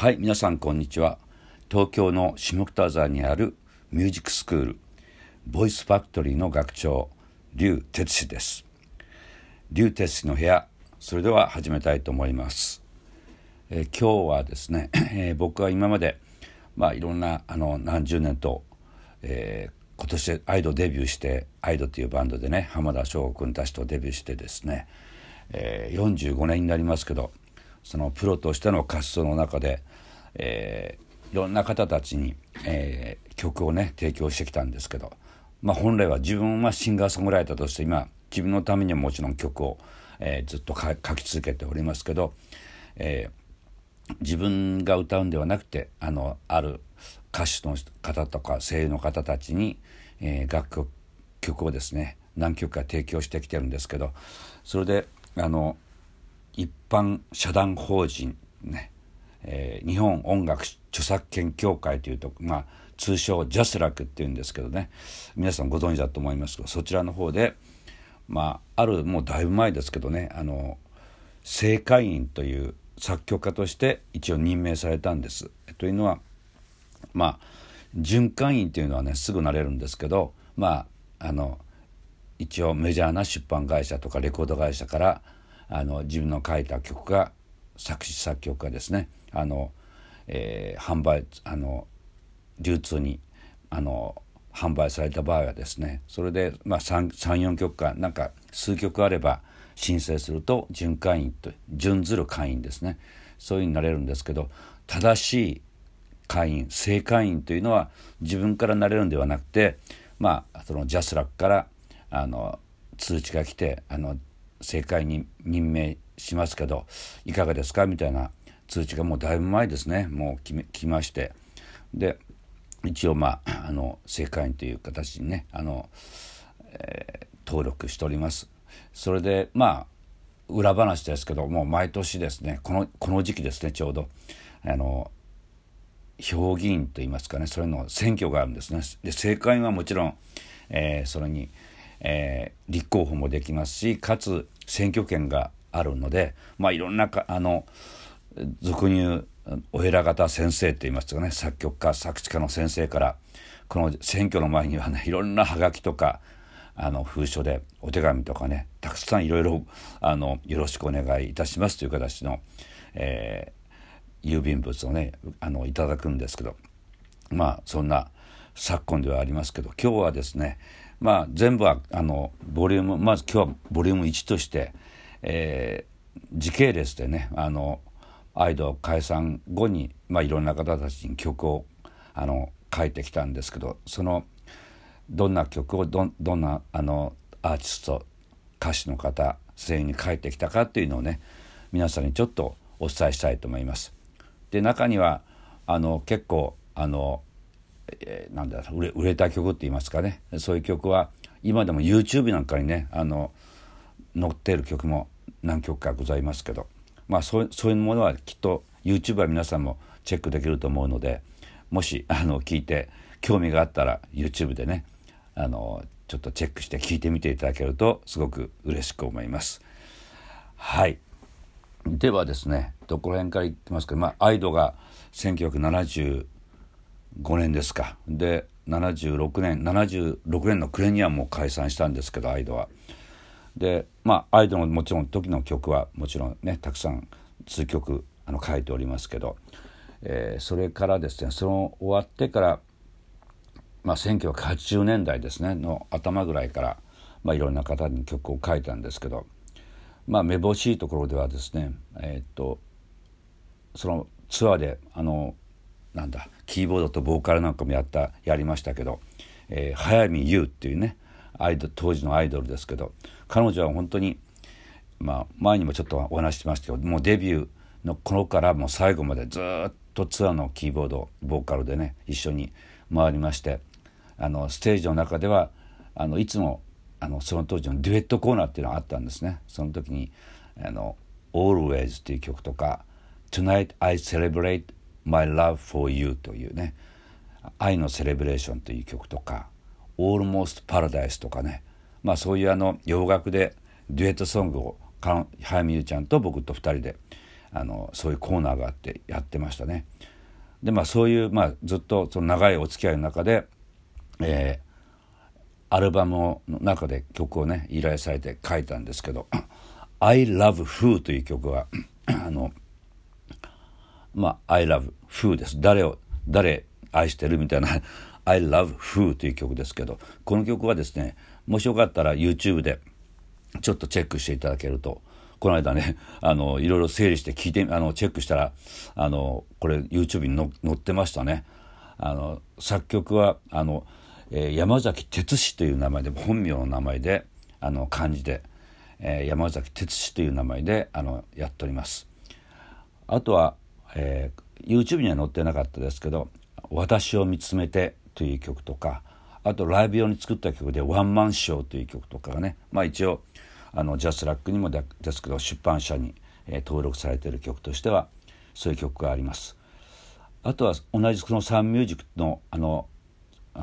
はい皆さんこんにちは。東京の下北沢にあるミュージックスクールボイスファクトリーの学長劉哲司です。劉哲司の部屋それでは始めたいと思います、えー、今日はですね、えー、僕は今までまあいろんなあの何十年と、えー、今年アイドデビューしてアイドっていうバンドでね浜田省吾君たちとデビューしてですね、えー、45年になりますけどそのプロとしての活動の中で、えー、いろんな方たちに、えー、曲をね提供してきたんですけど、まあ、本来は自分はシンガーソングライターとして今自分のためにはもちろん曲を、えー、ずっと書き続けておりますけど、えー、自分が歌うんではなくてあのある歌手の方とか声優の方たちに、えー、楽曲曲をですね何曲か提供してきてるんですけどそれであの一般社団法人ね、えー、日本音楽著作権協会というと、まあ、通称ジャスラックっていうんですけどね皆さんご存知だと思いますけどそちらの方で、まあ、あるもうだいぶ前ですけどねあの正会員という作曲家として一応任命されたんです。というのはまあ循環員というのはねすぐなれるんですけどまああの一応メジャーな出版会社とかレコード会社からあの自分の書いた曲が作詞作曲がですね。あの、えー、販売あの流通にあの販売された場合はですねそれで、まあ、34曲かなんか数曲あれば申請すると準会員と準ずる会員ですね。そういうふうになれるんですけど正しい会員正会員というのは自分からなれるんではなくてまあそのジャスラックからあの通知が来てあの正解に任命しますけどいかがですか？みたいな通知がもうだいぶ前ですね。もう来来まして。で一応まああの正会員という形にねあの、えー、登録しております。それでまあ裏話ですけどもう毎年ですねこのこの時期ですねちょうど。あの評議員といいますかねそれの選挙があるんですね。で正会はもちろん、えー、それにえー、立候補もできますしかつ選挙権があるので、まあ、いろんなかあの俗に言うお偉方先生って言いますかね作曲家作詞家の先生からこの選挙の前にはねいろんなはがきとかあの封書でお手紙とかねたくさんいろいろあのよろしくお願いいたしますという形の、えー、郵便物をねあのいただくんですけどまあそんな昨今ではありますけど今日はですねまあ、全部はあのボリュームまず今日はボリューム1として、えー、時系列でねあのアイドル解散後に、まあ、いろんな方たちに曲をあの書いてきたんですけどそのどんな曲をどどんなあのアーティスト歌手の方全員に書いてきたかっていうのをね皆さんにちょっとお伝えしたいと思います。で中にはあの結構あのえー、なんだ売れ売れた曲って言いますかね。そういう曲は今でも YouTube なんかにねあの載っている曲も何曲かございますけど。まあそうそういうものはきっと YouTube は皆さんもチェックできると思うのでもしあの聞いて興味があったら YouTube でねあのちょっとチェックして聞いてみていただけるとすごく嬉しく思います。はい。ではですねどこら辺からいきますか、まあ、アイドが1970 5年ですかで76年76年の暮れにはもう解散したんですけどアイドは。でまあアイドのもちろん時の曲はもちろんねたくさん数曲あの書いておりますけど、えー、それからですねその終わってから、まあ、1980年代ですねの頭ぐらいから、まあ、いろんな方に曲を書いたんですけどまあめぼしいところではですねえー、っとそのツアーであのなんだキーボードとボーカルなんかもやったやりましたけど、えー、早見優っていうねアイド当時のアイドルですけど彼女は本当にまあ前にもちょっとお話ししましたけどもうデビューの頃からもう最後までずっとツアーのキーボードボーカルでね一緒に回りましてあのステージの中ではあのいつもあのその当時のデュエットコーナーっていうのがあったんですね。その時にあの「Always」っていう曲とか「Tonight I Celebrate My Love for You というね愛のセレブレーションという曲とか Almost Paradise とかねまあそういうあの洋楽でデュエットソングを早見優ちゃんと僕と2人であのそういうコーナーがあってやってましたね。でまあそういう、まあ、ずっとその長いお付き合いの中で、えー、アルバムの中で曲をね依頼されて書いたんですけど「I Love Who」という曲は あのまあ「I Love Who」です誰を誰愛してるみたいな「I Love Who」という曲ですけどこの曲はですねもしよかったら YouTube でちょっとチェックしていただけるとこの間ね、あの、いろいろ整理して聞いて、あの、チェックしたら、あの、これ YouTube に載ってましたね。あの、作曲は、あの、えー、山崎哲司という名前で、本名の名前で、あの、漢字で、えー、山崎哲司という名前で、あの、やっております。あとは、えー、YouTube には載ってなかったですけど、私を見つめてという曲とか、あとライブ用に作った曲でワンマンショーという曲とかがね、まあ一応、あのジャスラックにもですけど出版社に、えー、登録されている曲としてはそういう曲があります。あとは同じそのサンミュージックのあの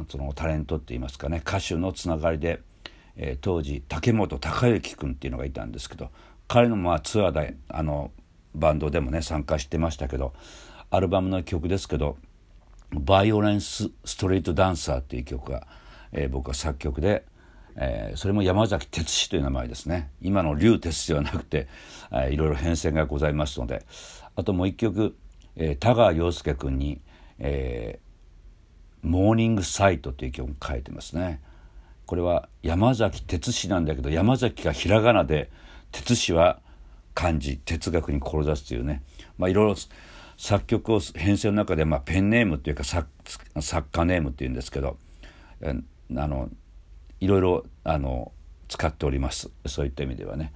そのタレントって言いますかね歌手のつながりで、えー、当時竹本孝之君っていうのがいたんですけど彼のまあツアーであのバンドでもね参加してましたけどアルバムの曲ですけど「バイオレンス・ストリート・ダンサー」っていう曲が、えー、僕は作曲でえー、それも山崎哲司という名前ですね。今の竜哲司ではなくて、えー、いろいろ変遷がございますので。あともう一曲、えー、田川陽介君に、えー「モーニングサイト」という曲を書いてますね。これは山崎哲司なんだけど山崎がひらがなで哲司は漢字哲学に志すというねまあいろいろ作曲を編成の中で、まあ、ペンネームというか作作家ネームっていうんですけどあのいろいろあの使っておりますそういった意味ではね。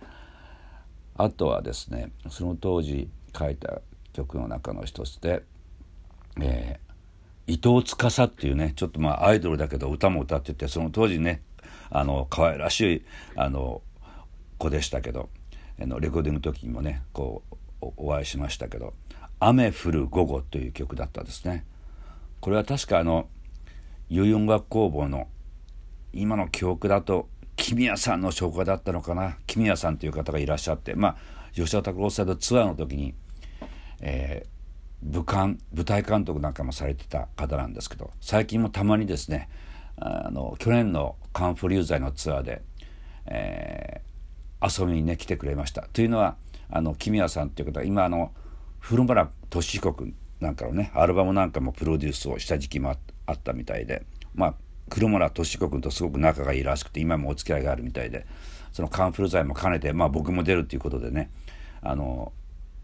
あとはですねその当時書いた曲の中の一つで、えー、伊藤司っていうねちょっとまあアイドルだけど歌も歌っててその当時ねあの可愛らしいあの子でしたけどのレコーディングの時にもねこうお会いしましたけど「雨降る午後」という曲だったですね。これは確かあの遺音楽工房の今の記憶だと君谷さんの紹介だったのかな？君谷さんという方がいらっしゃってまあ吉田拓郎さんのツアーの時に、えー、武漢舞台監督なんかもされてた方なんですけど最近もたまにですねあの去年のカンフリューザイのツアーで、えー、遊びにね来てくれましたというのはあの君谷さんっていう方は今あの古村俊彦君なんかのねアルバムなんかもプロデュースをした時期もあったみたいでまあ黒村俊子君とすごく仲がいいらしくて今もお付き合いがあるみたいでそのカンフル剤も兼ねて、まあ、僕も出るっていうことでねあの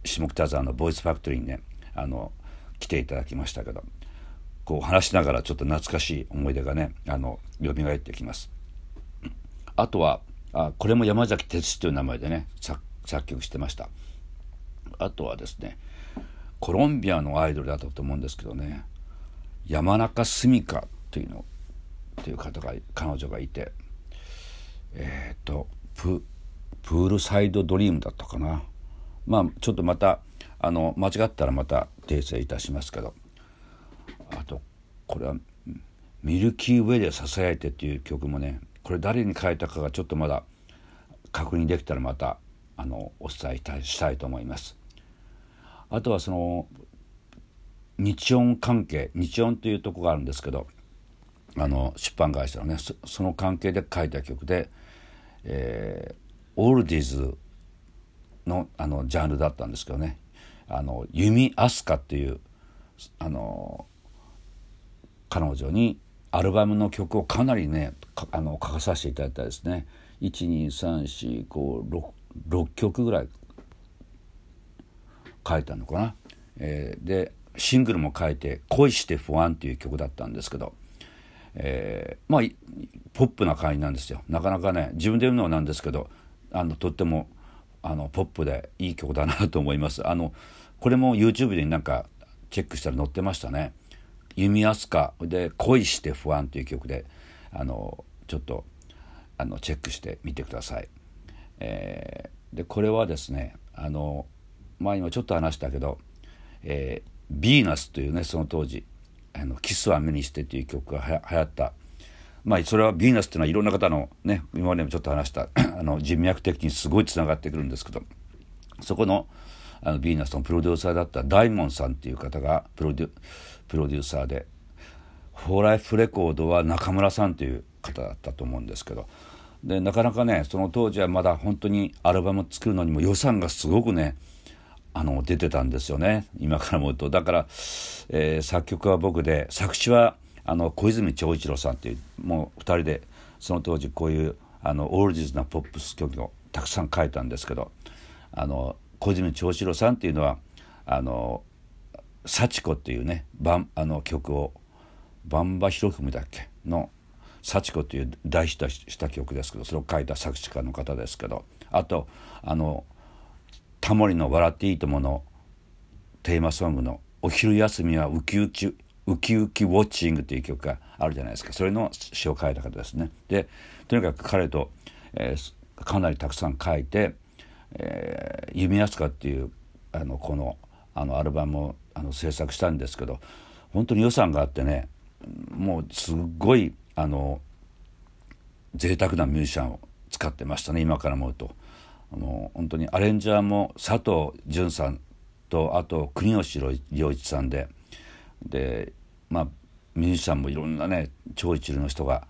下北沢のボイスファクトリーにねあの来ていただきましたけどこう話しながらちょっと懐かしい思い出がねあの蘇ってきます。あとはあこれも山崎哲司という名前でね作曲してました。あとはですねコロンビアのアイドルだったと思うんですけどね山中澄香というのっていう方が彼女がいてえっ、ー、とププールサイドドリームだったかな。まあちょっとまたあの間違ったらまた訂正いたしますけど。あとこれは「ミルキーウェイでささやいて」っていう曲もねこれ誰に書いたかがちょっとまだ確認できたらまたあのお伝えしたいと思います。あとはその日音関係日音というとこがあるんですけどあの出版会社のねその関係で書いた曲で、えー、オールディーズのあのジャンルだったんですけどねあの弓飛鳥っていうあの彼女にアルバムの曲をかなりねあの書かさせていただいたですね。12345 6曲ぐらい。書いたのかな。えー、でシングルも書いて「恋して不安」っていう曲だったんですけど。えー、まあポップな感じなんですよ。なかなかね自分で言うのはなんですけどあのとってもあのポップでいい曲だなと思います。あのこれも YouTube でなんかチェックしたら載ってましたね「弓飛鳥」で「恋して不安」という曲であのちょっとあのチェックしてみてください、えー、でこれはですねあの前にもちょっと話したけど「えー、ヴィーナス」というねその当時あのキスは目にしてっていう曲がは流行った。まあ、それはヴィーナスっていうのはいろんな方のね、今までもちょっと話した、あの、人脈的にすごいつながってくるんですけど、そこの、あのヴィーナスのプロデューサーだった大門さんっていう方がプロデュプロデューサーでフォーライフレコードは中村さんという方だったと思うんですけどでなかなかねその当時はまだ本当にアルバム作るのにも予算がすごくねあの出てたんですよね。今から思うと。だから、えー、作曲は僕で作詞はあの小泉長一郎さんっていうもう2人でその当時こういうあのオールディーズなポップス曲をたくさん書いたんですけどあの小泉長一郎さんっていうのはあの幸子っていうねバンあの曲をバンバヒロフムだっけ？の「幸子」っていう大ヒットした曲ですけどそれを書いた作詞家の方ですけどあとあのタモリの「笑っていいとも」のテーマソングの「お昼休みはウキウキウキウキウォッチング」という曲があるじゃないですかそれの詩を書いた方ですね。でとにかく彼と、えー、かなりたくさん書いて「えー、弓安か」っていうあのこのあのアルバムをあの制作したんですけど本当に予算があってねもうすっごいあの贅沢なミュージシャンを使ってましたね今から思うと。あの本当にアレンジャーも佐藤淳さんとあと国吉良一さんででまあミュージシャンもいろんなね超一流の人が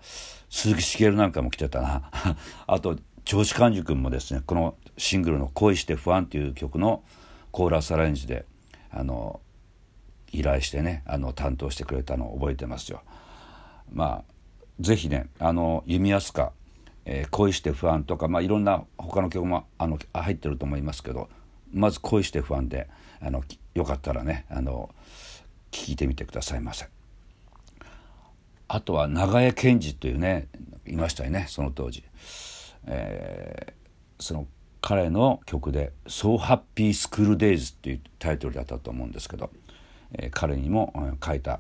鈴木茂なんかも来てたな あと長子寛治君もですねこのシングルの「恋して不安」っていう曲のコーラスアレンジであの依頼してねあの担当してくれたのを覚えてますよ。まあぜひねあの弓安かえー、恋して不安とか、まあ、いろんな他の曲もあの入ってると思いますけどまず恋して不安であのよかったらねあの聞いてみてくださいませ。あとは長江健二というねいましたよねその当時、えー、その彼の曲で「So Happy School Days」っていうタイトルだったと思うんですけど、えー、彼にも、書いた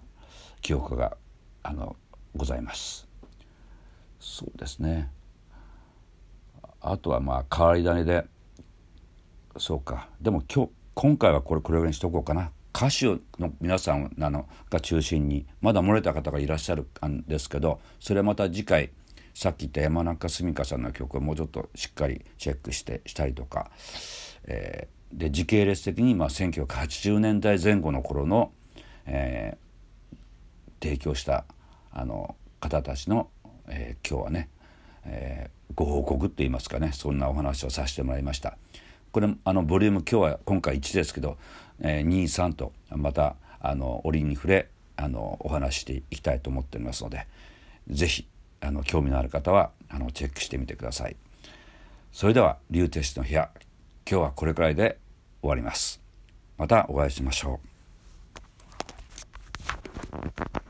記憶があのございます。そうですね。あとはまあ変わり種でそうか。でも今日今回はこれこれぐらいにしとこうかな。歌手の皆さんなのが中心にまだ漏れた方がいらっしゃるんですけどそれはまた次回さっき言った山中澄香さんの曲をもうちょっとしっかりチェックしてしたりとか、えー、で時系列的にまあ1980年代前後の頃の、えー、提供したあの方たちの、えー、今日はね、えー、ご報告って言いますかね。そんなお話をさせてもらいました。これあのボリューム今日は今回1ですけど、えー、23とまたあの折に触れあのお話していきたいと思っておりますので是非あの興味のある方はあのチェックしてみてください。それでは、リュウテシの部屋、今日はこれくらいで終わります。またお会いしましょう。